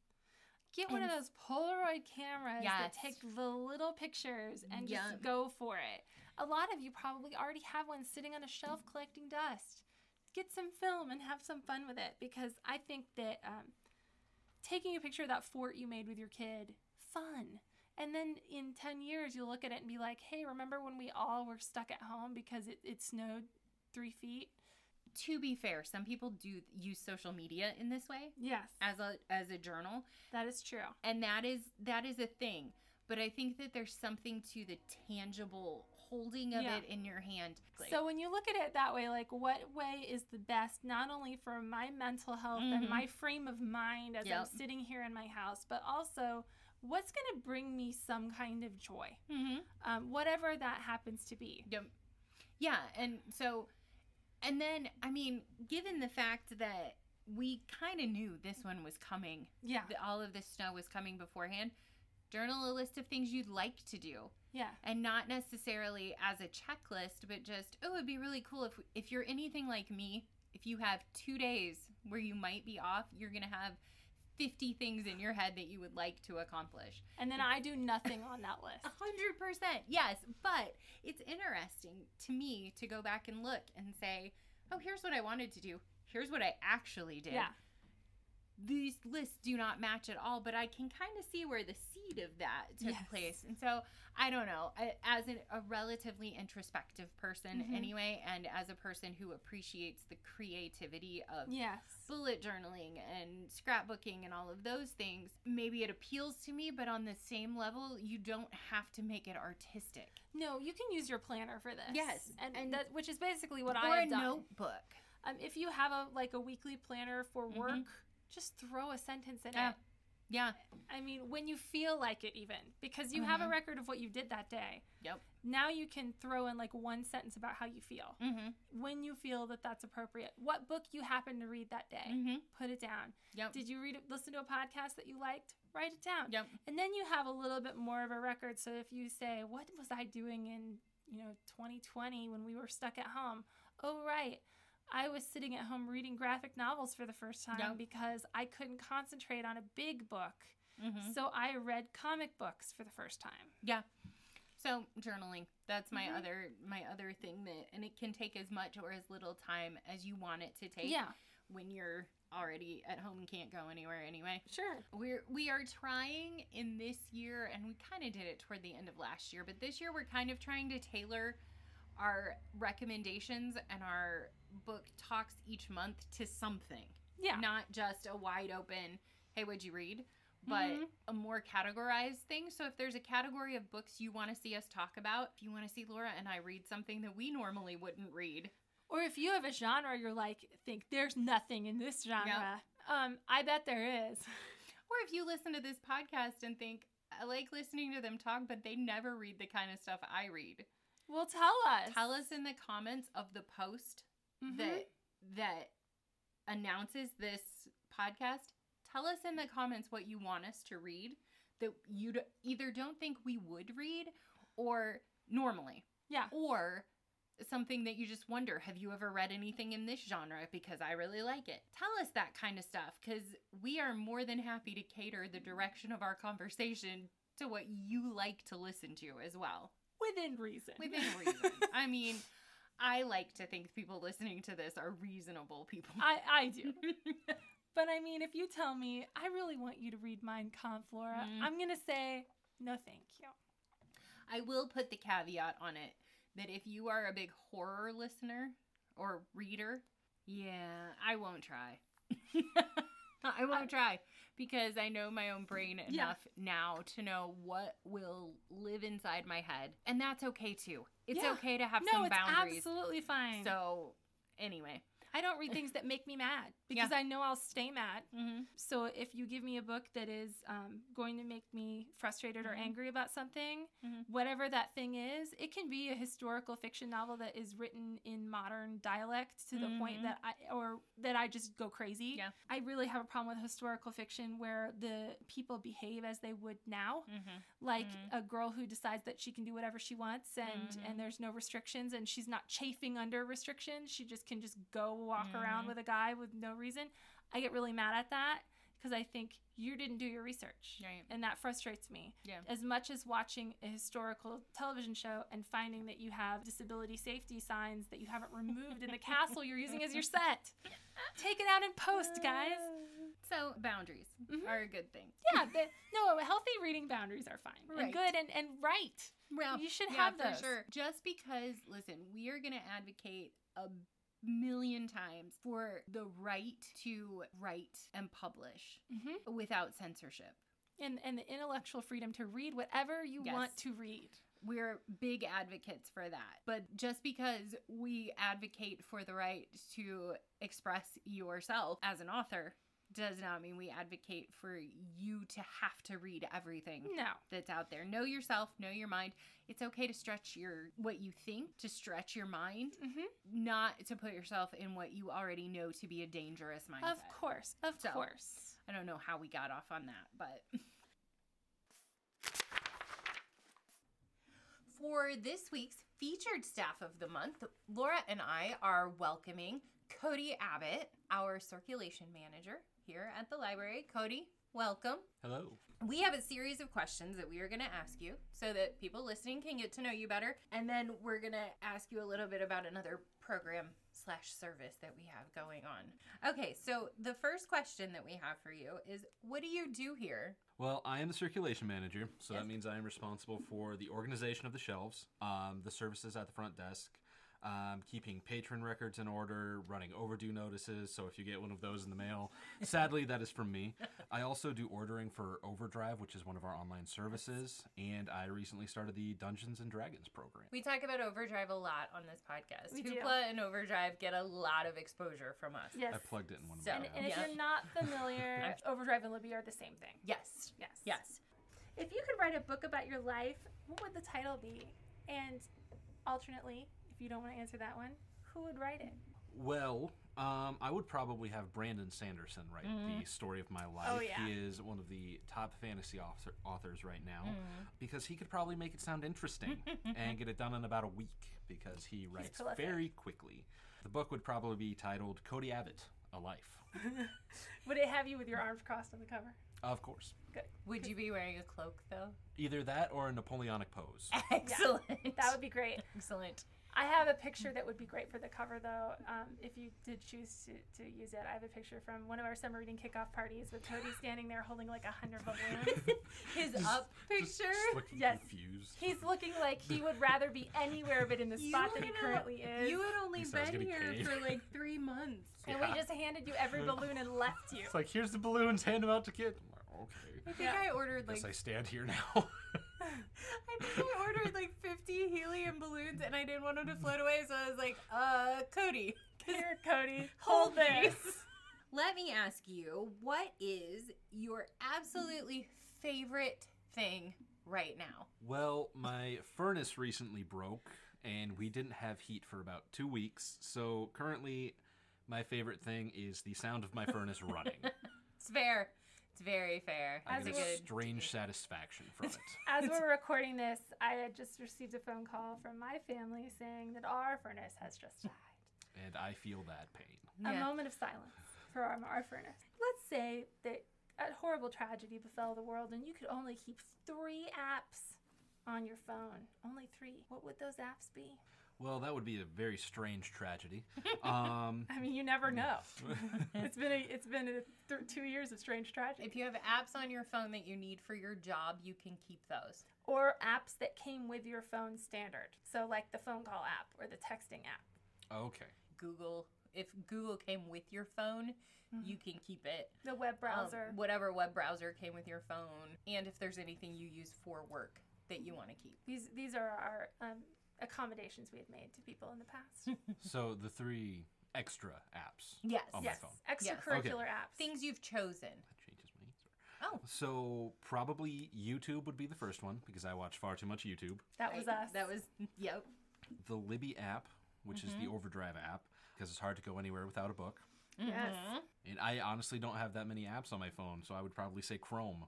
Get one of those Polaroid cameras that take the little pictures and just go for it. A lot of you probably already have one sitting on a shelf collecting dust. Get some film and have some fun with it because I think that um, taking a picture of that fort you made with your kid, fun. And then in 10 years, you'll look at it and be like, hey, remember when we all were stuck at home because it, it snowed three feet? To be fair, some people do use social media in this way Yes, as a as a journal. that is true. and that is that is a thing but i think that there's something to the tangible holding of Yeah. it in your hand So when you look at it that way, like what way is the best, not only for my mental health Mhm. and my frame of mind as I'm sitting here in my house, but also what's going to bring me some kind of joy, mm-hmm. um, whatever that happens to be. yep. yeah and so and then i mean given the fact that we kind of knew this one was coming Yeah. that all of this snow was coming beforehand Journal a list of things you'd like to do Yeah. and not necessarily as a checklist, but just, oh, it'd be really cool if if you're anything like me, if you have 2 days where you might be off, you're going to have 50 things in your head that you would like to accomplish. And then I do nothing on that list. A hundred percent, yes. But it's interesting to me to go back and look and say, "Oh, here's what I wanted to do. Here's what I actually did." Yeah. These lists do not match at all, but I can kind of see where the seed of that took Yes. place. And so I don't know. I, as an, a relatively introspective person, Mhm. anyway, and as a person who appreciates the creativity of Yes. bullet journaling and scrapbooking and all of those things, maybe it appeals to me, but on the same level, you don't have to make it artistic. No, you can use your planner for this. Yes, and, and- that which is basically what I a have done. notebook. Um, if you have a like a weekly planner for Mhm. work, just throw a sentence in Yeah. it. Yeah. I mean, when you feel like it, even because you have a Mhm. record of what you did that day. Yep. Now you can throw in like one sentence about how you feel Mm-hmm. when you feel that that's appropriate. What book you happened to read that day, Mm-hmm. put it down. Yep. Did you read listen to a podcast that you liked? Write it down. Yep. And then you have a little bit more of a record. So if you say, "What was I doing in, you know, 2020 when we were stuck at home?" Oh, right. I was sitting at home reading graphic novels for the first time Yep. because I couldn't concentrate on a big book. Mm-hmm. So I read comic books for the first time. Yeah. So journaling. That's my Mhm. other my other thing that, and it can take as much or as little time as you want it to take. Yeah, When you're already at home and can't go anywhere anyway. sure. We're we are trying in this year, and we kind of did it toward the end of last year, but this year we're kind of trying to tailor our recommendations and our book talks each month to something, Yeah. not just a wide open, "Hey, what'd you read?" But Mhm. a more categorized thing. So if there's a category of books you want to see us talk about, if you want to see Laura and I read something that we normally wouldn't read, Or if you have a genre you're like, think there's nothing in this genre. Um, I bet there is. Or if you listen to this podcast and think, I like listening to them talk, but they never read the kind of stuff I read. Well, tell us. Tell us in the comments of the post Mhm. that that announces this podcast. Tell us in the comments what you want us to read that you either don't think we would read or normally. Yeah. Or something that you just wonder, have you ever read anything in this genre because I really like it? Tell us that kind of stuff cuz we are more than happy to cater the direction of our conversation to what you like to listen to as well within reason. within reason. I mean, I like to think people listening to this are reasonable people. I, I do. But I mean, if you tell me, I really want you to read Mein Kampf, Laura, Mm. I'm going to say, no, thank you. I will put the caveat on it that if you are a big horror listener or reader, yeah, I won't try. I won't try because I know my own brain Yeah. enough now to know what will live inside my head. And that's okay too. It's Yeah. okay to have no, some it's boundaries. absolutely fine. So, anyway. I don't read things that make me mad because I know I'll stay mad. Mm-hmm. So if you give me a book that is um, going to make me frustrated or Mhm. angry about something, Mhm. whatever that thing is, it can be a historical fiction novel that is written in modern dialect to the point Mhm. that I or that I just go crazy. Yeah. I really have a problem with historical fiction where the people behave as they would now, Mm-hmm. like Mhm. a girl who decides that she can do whatever she wants and and there's no restrictions and she's not chafing under restrictions. She just can just go walk around with a guy with no reason. I get really mad at that because I think you didn't do your research. Right. And that frustrates me. Yeah. As much as watching a historical television show and finding that you have disability safety signs that you haven't removed in the castle you're using as your set. Take it out in post, guys. So boundaries Mhm. are a good thing. Yeah, no, healthy reading boundaries are fine Right. and good and, and right. Well, You should yeah, have for those. sure. Just because, listen, we are going to advocate a million times for the right to write and publish Mm-hmm. without censorship. And, and the intellectual freedom to read whatever you want to read. We're big advocates for that. But just because we advocate for the right to express yourself as an author does not mean we advocate for you to have to read everything No. that's out there. Know yourself, know your mind. It's okay to stretch your what you think, to stretch your mind, Mm-hmm. not to put yourself in what you already know to be a dangerous mindset. Of course. Of So- course. I don't know how we got off on that, but for this week's featured staff of the month, Laura and I are welcoming Cody Abbott, our circulation manager here at the library. Cody, welcome. Hello. We have a series of questions that we are going to ask you so that people listening can get to know you better. And then we're going to ask you a little bit about another program slash service that we have going on. Okay, so the first question that we have for you is what do you do here? Well, I am the circulation manager, so Yes. that means I am responsible for the organization of the shelves, um, the services at the front desk, um, keeping patron records in order, running overdue notices. So if you get one of those in the mail, sadly, that is from me. I also do ordering for Overdrive, which is one of our online services, and I recently started the Dungeons and Dragons program. We talk about Overdrive a lot on this podcast. We do. And Overdrive get a lot of exposure from us. Yes. I plugged it in one of So- my And, and if you're not familiar, Overdrive and Libby are the same thing. Yes. Yes. Yes. If you could write a book about your life, what would the title be? And alternately, if you don't want to answer that one, who would write it? Well, um, I would probably have Brandon Sanderson write the story of my life. Oh, yeah. He is one of the top fantasy author- authors right now Mm-hmm. because he could probably make it sound interesting and get it done in about a week because he writes prolific. very quickly. The book would probably be titled Cody Abbott, A Life. Would it have you with your arms crossed on the cover? Of course. Good. Would you be wearing a cloak though? Either that or a Napoleonic pose. Excellent. That would be great. excellent. I have a picture that would be great for the cover, though. Um, if you did choose to, to use it, I have a picture from one of our summer reading kickoff parties with Cody standing there holding like a hundred balloons. His up picture. just looking Yes. confused. He's looking like he would rather be anywhere but in the You spot that he currently o- is. You had only Least been here paid. for like three months. and we just handed you every balloon and left you. It's like, here's the balloons, hand them out to kids. I'm like, okay. I think Yeah. I ordered like Guess I stand here now. I think I ordered like 50 helium balloons and I didn't want them to float away, so I was like, uh, Cody, Here, Cody, hold hold this. this. Let me ask you, what is your absolutely favorite thing right now? Well, my furnace recently broke, and we didn't have heat for about two weeks. So currently, my favorite thing is the sound of my furnace running. It's fair. It's very fair. I As get a a strange satisfaction from it. As we're recording this, I had just received a phone call from my family saying that our furnace has just died. and I feel that pain. A moment of silence for our, our furnace. Let's say that a horrible tragedy befell the world and you could only keep three apps on your phone. Only three. What would those apps be? Well, that would be a very strange tragedy. Um, I mean, you never know. it's been a it's been a th- two years of strange tragedy. If you have apps on your phone that you need for your job, you can keep those. Or apps that came with your phone standard. So like the phone call app or the texting app. okay. Google, if Google came with your phone, you can keep it. The web Um, browser. whatever web browser came with your phone, and if there's anything you use for work that you want to keep. These these are our um, accommodations we had made to people in the past. So the three extra apps. Yes. On my yes, phone. extracurricular apps. Things you've chosen. That changes my answer. Oh. So probably YouTube would be the first one because I watch far too much YouTube. that was right? us. That was, yep. The Libby app, which is the Mm-hmm. Overdrive app, because it's hard to go anywhere without a book. yes. Mhm. And I honestly don't have that many apps on my phone, so I would probably say Chrome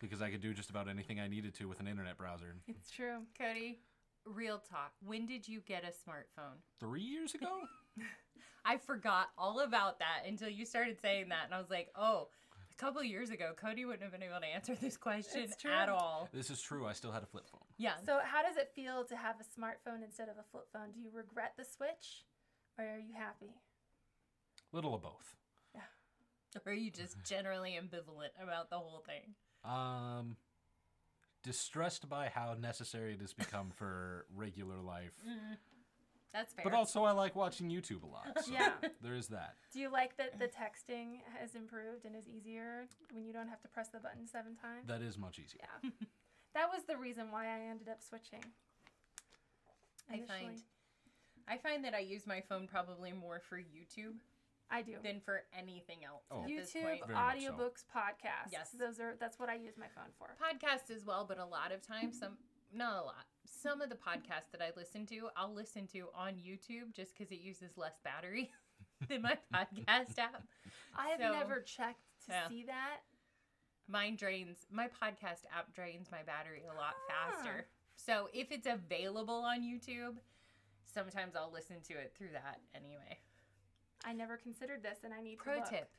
because I could do just about anything I needed to with an internet browser. It's true. Cody, real talk. When did you get a smartphone? Three years ago? I forgot all about that until you started saying that, and I was like, oh, a couple years ago, Cody wouldn't have been able to answer this question It's true. at all. this is true. I still had a flip phone. Yeah. So, how does it feel to have a smartphone instead of a flip phone? Do you regret the switch, or are you happy? Little of both. Or are you just generally ambivalent about the whole thing? Um, distressed by how necessary it has become for regular life. Mm-hmm. That's fair. But also, I like watching YouTube a lot. So Yeah. there is that. Do you like that the texting has improved and is easier when you don't have to press the button seven times? That is much easier. yeah. that was the reason why I ended up switching. I find. I find that I use my phone probably more for YouTube I do. than for anything else Oh. at this YouTube, point. Very much so. audiobooks, podcasts. Yes. Those are that's what I use my phone for. Podcasts as well, but a lot of times some not a lot. Some of the podcasts that I listen to, I'll listen to on YouTube just because it uses less battery than my podcast app. I have So, never checked to yeah. see that. Mine drains my podcast app drains my battery a lot Ah. faster. So if it's available on YouTube, sometimes I'll listen to it through that anyway. I never considered this, and I need Pro to look. tip.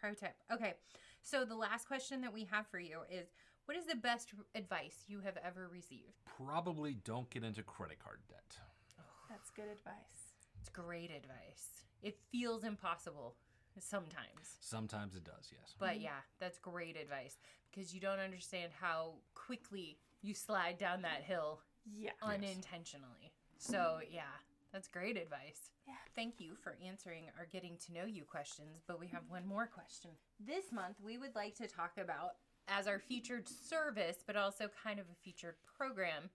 Pro tip. Okay. So the last question that we have for you is what is the best advice you have ever received? Probably don't get into credit card debt. That's good advice. It's great advice. It feels impossible sometimes. Sometimes it does, yes. But mm-hmm. yeah, that's great advice because you don't understand how quickly you slide down that hill Yeah. unintentionally. So, yeah, that's great advice. Yeah. Thank you for answering our getting to know you questions, but we have one more question. This month, we would like to talk about, as our featured service, but also kind of a featured program,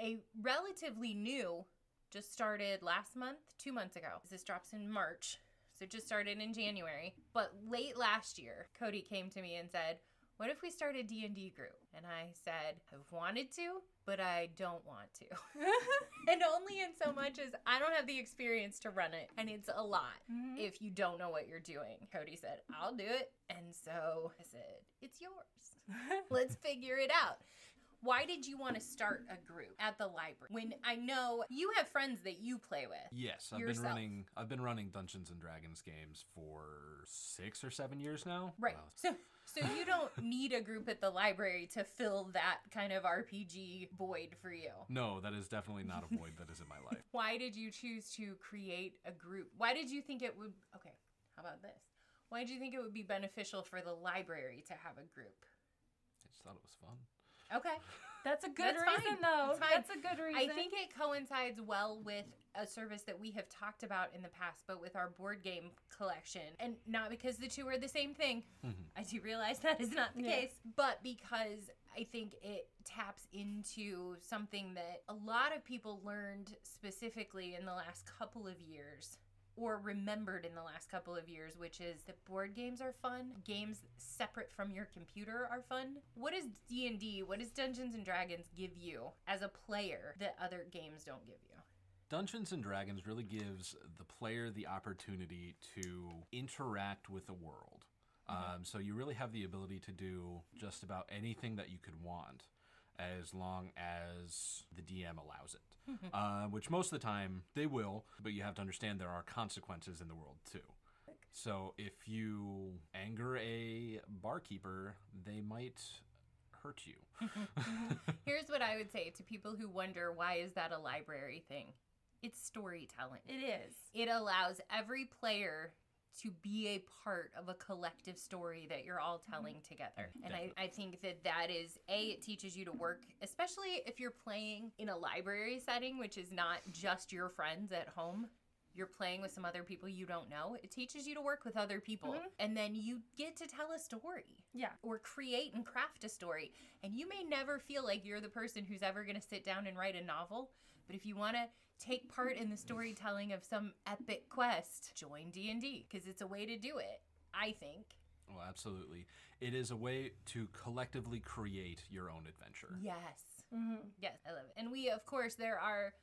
a relatively new, just started last month, two months ago. This drops in March. So it just started in January. But late last year, Cody came to me and said, what if we start a D&D group? And I said, I've wanted to, but I don't want to. and only in so much as I don't have the experience to run it. And it's a lot Mhm. if you don't know what you're doing. Cody said, I'll do it. And so I said, it's yours. Let's figure it out. Why did you want to start a group at the library when I know you have friends that you play with? Yes, I've Yourself. been running I've been running Dungeons and Dragons games for 6 or 7 years now. Right. Wow. So so you don't need a group at the library to fill that kind of RPG void for you. No, that is definitely not a void that is in my life. Why did you choose to create a group? Why did you think it would Okay, how about this? Why did you think it would be beneficial for the library to have a group? I just thought it was fun. Okay. That's a good That's reason, fine. though. That's. That's a good reason. I think it coincides well with a service that we have talked about in the past, but with our board game collection. And not because the two are the same thing. Mm-hmm. I do realize that is not the Yeah. case, but because I think it taps into something that a lot of people learned specifically in the last couple of years or remembered in the last couple of years which is that board games are fun games separate from your computer are fun what does d&d what does dungeons and dragons give you as a player that other games don't give you Dungeons and Dragons really gives the player the opportunity to interact with the world. Um, so you really have the ability to do just about anything that you could want as long as the DM allows it. uh, which most of the time they will, but you have to understand there are consequences in the world too. So if you anger a barkeeper, they might hurt you. here's what i would say to people who wonder why is that a library thing it's storytelling it is. it allows every player to be a part of a collective story that you're all telling together. And I, I think that that is, A, it teaches you to work, especially if you're playing in a library setting, which is not just your friends at home. You're playing with some other people you don't know. It teaches you to work with other people. Mhm. And then you get to tell a story Yeah. or create and craft a story. And you may never feel like you're the person who's ever going to sit down and write a novel, but if you want to take part in the storytelling of some epic quest, join D&D because it's a way to do it, I think. Oh, absolutely. It is a way to collectively create your own adventure. Yes. hmm Yes, I love it. And we of course there are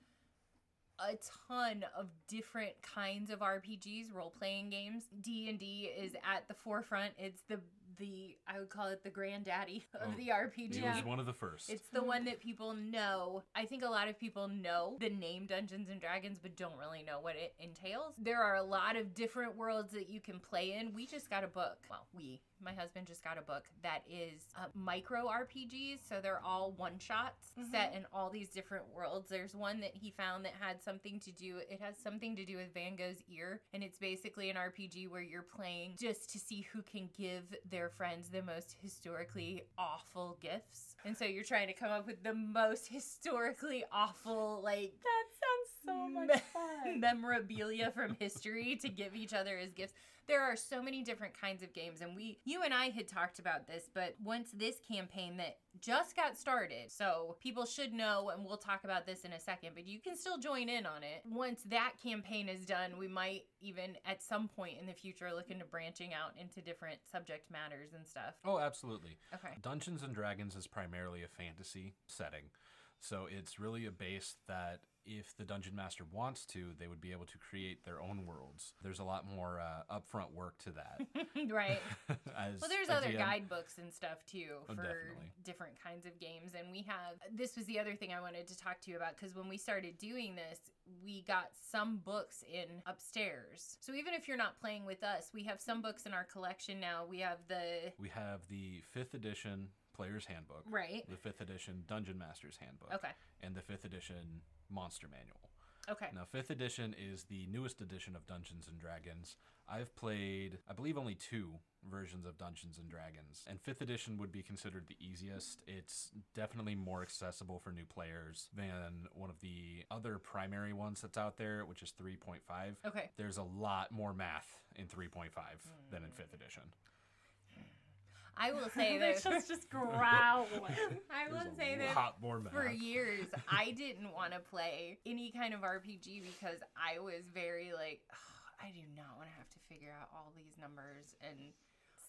a ton of different kinds of RPGs, role-playing games. D&D is at the forefront. It's the the I would call it the granddaddy of Oh, the RPG. It was one of the first. It's the one that people know. I think a lot of people know the name Dungeons and Dragons, but don't really know what it entails. There are a lot of different worlds that you can play in. We just got a book. Well, we, my husband just got a book that is uh, micro RPGs. So they're all one shots set in all these different worlds. There's one that he found that had something to do, it has something to do with Van Gogh's ear. And it's basically an RPG where you're playing just to see who can give their friends the most historically awful gifts. And so you're trying to come up with the most historically awful, like, That sounds so much Me- fun. memorabilia from history to give each other as gifts. There are so many different kinds of games, and we, you and I had talked about this, but once this campaign that just got started, so people should know, and we'll talk about this in a second, but you can still join in on it. Once that campaign is done, we might even at some point in the future look into branching out into different subject matters and stuff. oh, absolutely. Okay. Dungeons and Dragons is primarily a fantasy setting. So it's really a base that if the dungeon master wants to, they would be able to create their own worlds. There's a lot more uh, upfront work to that. right. Well, there's other DM. guidebooks and stuff too Oh, for definitely. different kinds of games. And we have this was the other thing I wanted to talk to you about because when we started doing this, we got some books in upstairs. So even if you're not playing with us, we have some books in our collection now. We have the We have the fifth edition Player's Handbook, right. the fifth edition Dungeon Master's Handbook, Okay. and the fifth edition Monster Manual. Okay. Now, fifth edition is the newest edition of Dungeons and Dragons. I've played, I believe, only two versions of Dungeons and Dragons, and fifth edition would be considered the easiest. It's definitely more accessible for new players than one of the other primary ones that's out there, which is 3.5. Okay. There's a lot more math in 3.5 than in fifth edition. I will say that Rachel's just growling. I will There's say a that lot more math. for years I didn't want to play any kind of RPG because I was very like I do not want to have to figure out all these numbers and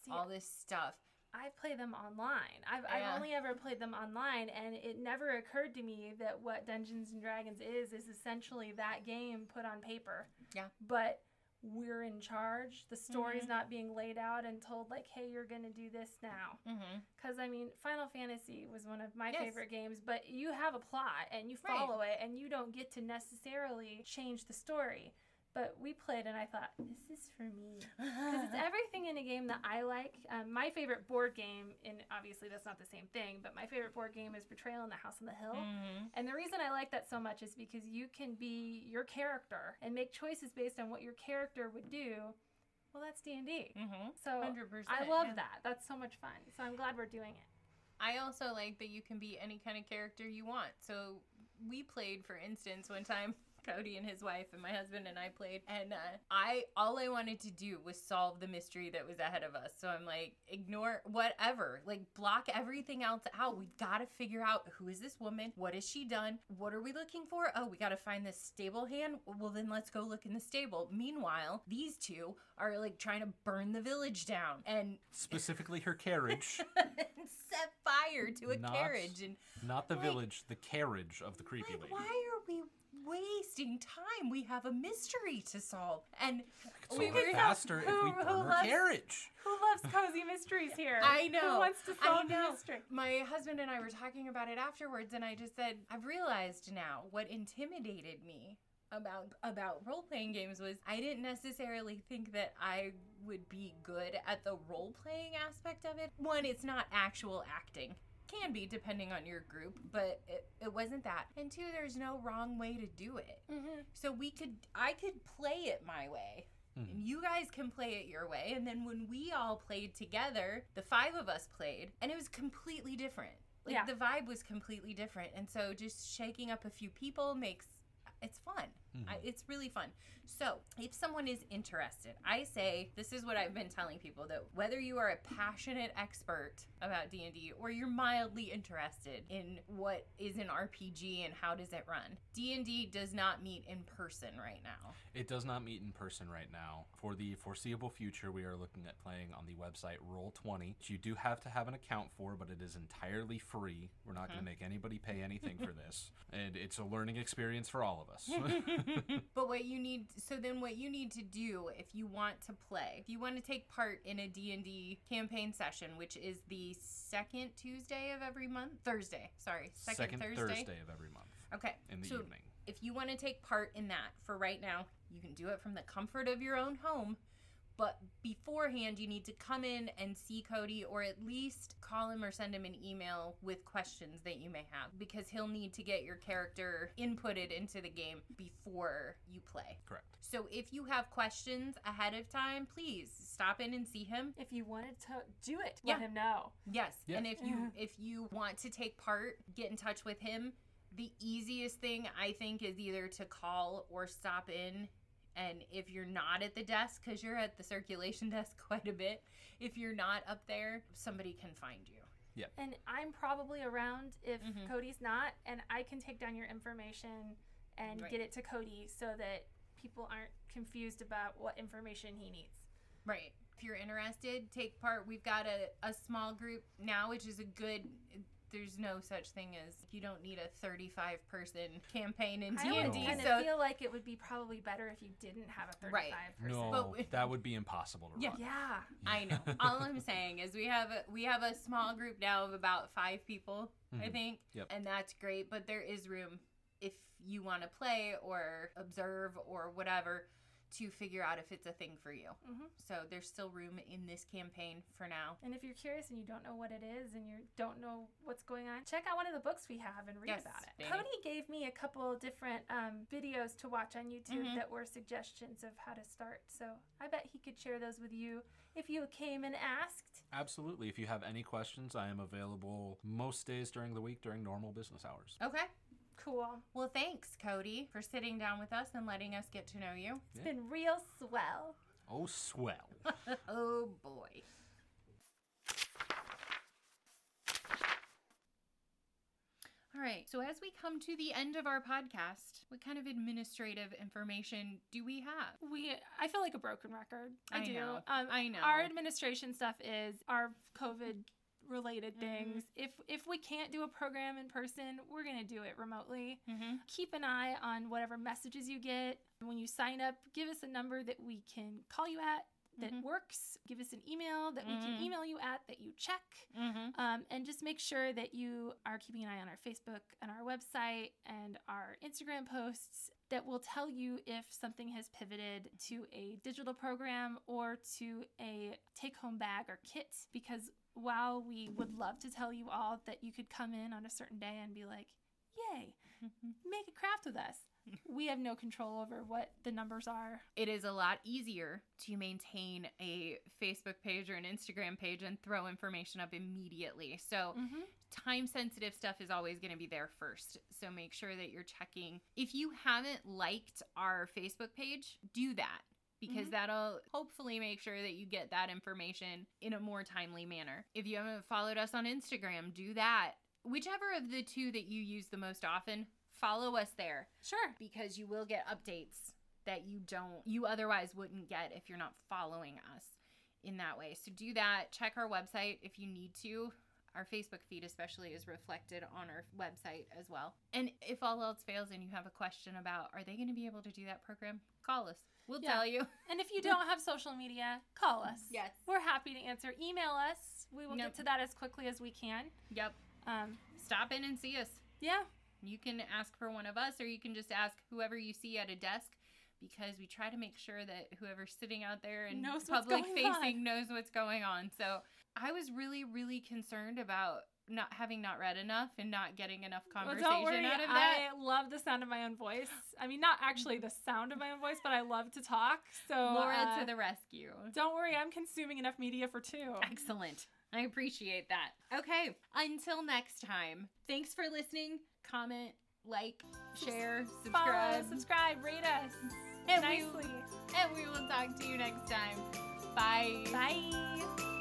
See, all this stuff. I play them online. I've, Yeah. I've only ever played them online, and it never occurred to me that what Dungeons and Dragons is is essentially that game put on paper. Yeah. But we're in charge. The story's Mhm. not being laid out and told like, "Hey, you're gonna do this now." Mm-hmm. Because I mean, Final Fantasy was one of my Yes. favorite games, but you have a plot and you Right. follow it, and you don't get to necessarily change the story. But we played, and I thought, "This is for me." because it's everything in a game that I like. Um, my favorite board game, and obviously that's not the same thing, but my favorite board game is Betrayal in the House on the Hill. mm-hmm. And the reason I like that so much is because you can be your character and make choices based on what your character would do. Well, that's D and D. Mm-hmm. So Hundred percent. I love that. That's so much fun. So I'm glad we're doing it. I also like that you can be any kind of character you want. So we played, for instance, one time. Cody and his wife and my husband and I played, and uh, I all I wanted to do was solve the mystery that was ahead of us. So I'm like, ignore whatever, like block everything else out. We've got to figure out who is this woman, what has she done, what are we looking for? Oh, we got to find this stable hand. Well, then let's go look in the stable. Meanwhile, these two are like trying to burn the village down and Specifically, her carriage, set fire to a Not carriage and not the Like- village, the carriage of the creepy like, lady. why are we wasting time we have a mystery to solve and It's we so were much faster if we who- burn who her loves- carriage. Who loves cozy mysteries here? I know. Who wants to I solve know. the mystery? my husband and I were talking about it afterwards and I just said I've realized now what intimidated me about about role playing games was I didn't necessarily think that I would be good at the role playing aspect of it. One, it's not actual acting. Can be depending on your group, but it, it wasn't that. And two, there's no wrong way to do it. Mm-hmm. So we could I could play it my way. And you guys can play it your way. And then when we all played together, the five of us played, and it was completely different. Like Yeah. the vibe was completely different. And so just shaking up a few people makes it's fun. I, Mhm. it's really fun. So, if someone is interested, I say this is what I've been telling people that whether you are a passionate expert about D&D or you're mildly interested in what is an RPG and how does it run, D&D does not meet in person right now. It does not meet in person right now. For the foreseeable future, we are looking at playing on the website Roll20, you do have to have an account for, but it is entirely free. We're not going to make anybody pay anything for this. And it's a learning experience for all of us. but what you need so then what you need to do if you want to play if you want to take part in a d&d campaign session which is the second tuesday of every month thursday sorry second, thursday. of every month okay in the so evening. if you want to take part in that for right now you can do it from the comfort of your own home but beforehand you need to come in and see cody or at least call him or send him an email with questions that you may have because he'll need to get your character inputted into the game before you play Correct. so if you have questions ahead of time please stop in and see him If you wanted to do it, Yeah. let him know. Yes, Yeah. and if you if you want to take part, get in touch with him. The easiest thing I think is either to call or stop in. And if you're not at the desk, because you're at the circulation desk quite a bit, if you're not up there, somebody can find you. Yeah. And I'm probably around if Mhm. Cody's not, and I can take down your information and Right. get it to Cody so that people aren't confused about what information he needs. Right. If you're interested, take part. We've got a, a small group now, which is a good there's no such thing as you don't need a 35 person campaign in I D would and D. kind of So feel like it would be probably better if you didn't have a 35 Right. person. No, But- that would be impossible to Yeah. run. Yeah. I know. All I'm saying is we have a, we have a small group now of about five people, I Mhm. think, Yep. and that's great. But there is room if you want to play or observe or whatever to figure out if it's a thing for you. hmm So there's still room in this campaign for now. And if you're curious and you don't know what it is and you don't know what's going on, check out one of the books we have and read Yes, about it. baby. Cody gave me a couple different um, videos to watch on YouTube Mhm. that were suggestions of how to start. So I bet he could share those with you if you came and asked. Absolutely. If you have any questions, I am available most days during the week during normal business hours. Okay. Cool. Well, thanks, Cody, for sitting down with us and letting us get to know you. It's Yeah. been real swell. Oh, swell. oh boy. All right, so as we come to the end of our podcast, what kind of administrative information do we have? We, I feel like a broken record. I, I do. know. Um, I know. Our administration stuff is our COVID related Mhm. things. If if we can't do a program in person, we're gonna do it remotely. Mm-hmm. Keep an eye on whatever messages you get when you sign up. Give us a number that we can call you at that Mhm. works. Give us an email that we Mhm. can email you at that you check. Mm-hmm. Um, and just make sure that you are keeping an eye on our Facebook and our website and our Instagram posts that will tell you if something has pivoted to a digital program or to a take home bag or kit. Because while we would love to tell you all that you could come in on a certain day and be like, yay, make a craft with us, we have no control over what the numbers are. It is a lot easier to maintain a Facebook page or an Instagram page and throw information up immediately. So, Mm-hmm. time sensitive stuff is always going to be there first. So make sure that you're checking. If you haven't liked our Facebook page, do that because Mhm. that'll hopefully make sure that you get that information in a more timely manner. If you haven't followed us on Instagram, do that. Whichever of the two that you use the most often, follow us there Sure. because you will get updates that you don't you otherwise wouldn't get if you're not following us in that way. So do that. Check our website if you need to. Our Facebook feed especially is reflected on our website as well. And if all else fails and you have a question about are they going to be able to do that program, call us. We'll Yeah. tell you. And if you don't have social media, call us. Yes. We're happy to answer. Email us. We will Yep. get to that as quickly as we can. Yep. Um, Stop in and see us. yeah. You can ask for one of us, or you can just ask whoever you see at a desk because we try to make sure that whoever's sitting out there and Knows public facing on. knows what's going on. So I was really, really concerned about not having not read enough and not getting enough conversation Well, don't worry. out of that. I love the sound of my own voice. I mean, not actually the sound of my own voice, but I love to talk. So Laura uh, to the rescue. don't worry. I'm consuming enough media for two. Excellent. I appreciate that. Okay, until next time. Thanks for listening. Comment, like, share, Follow, subscribe, subscribe, rate us And we- nicely. and we will talk to you next time. Bye. Bye.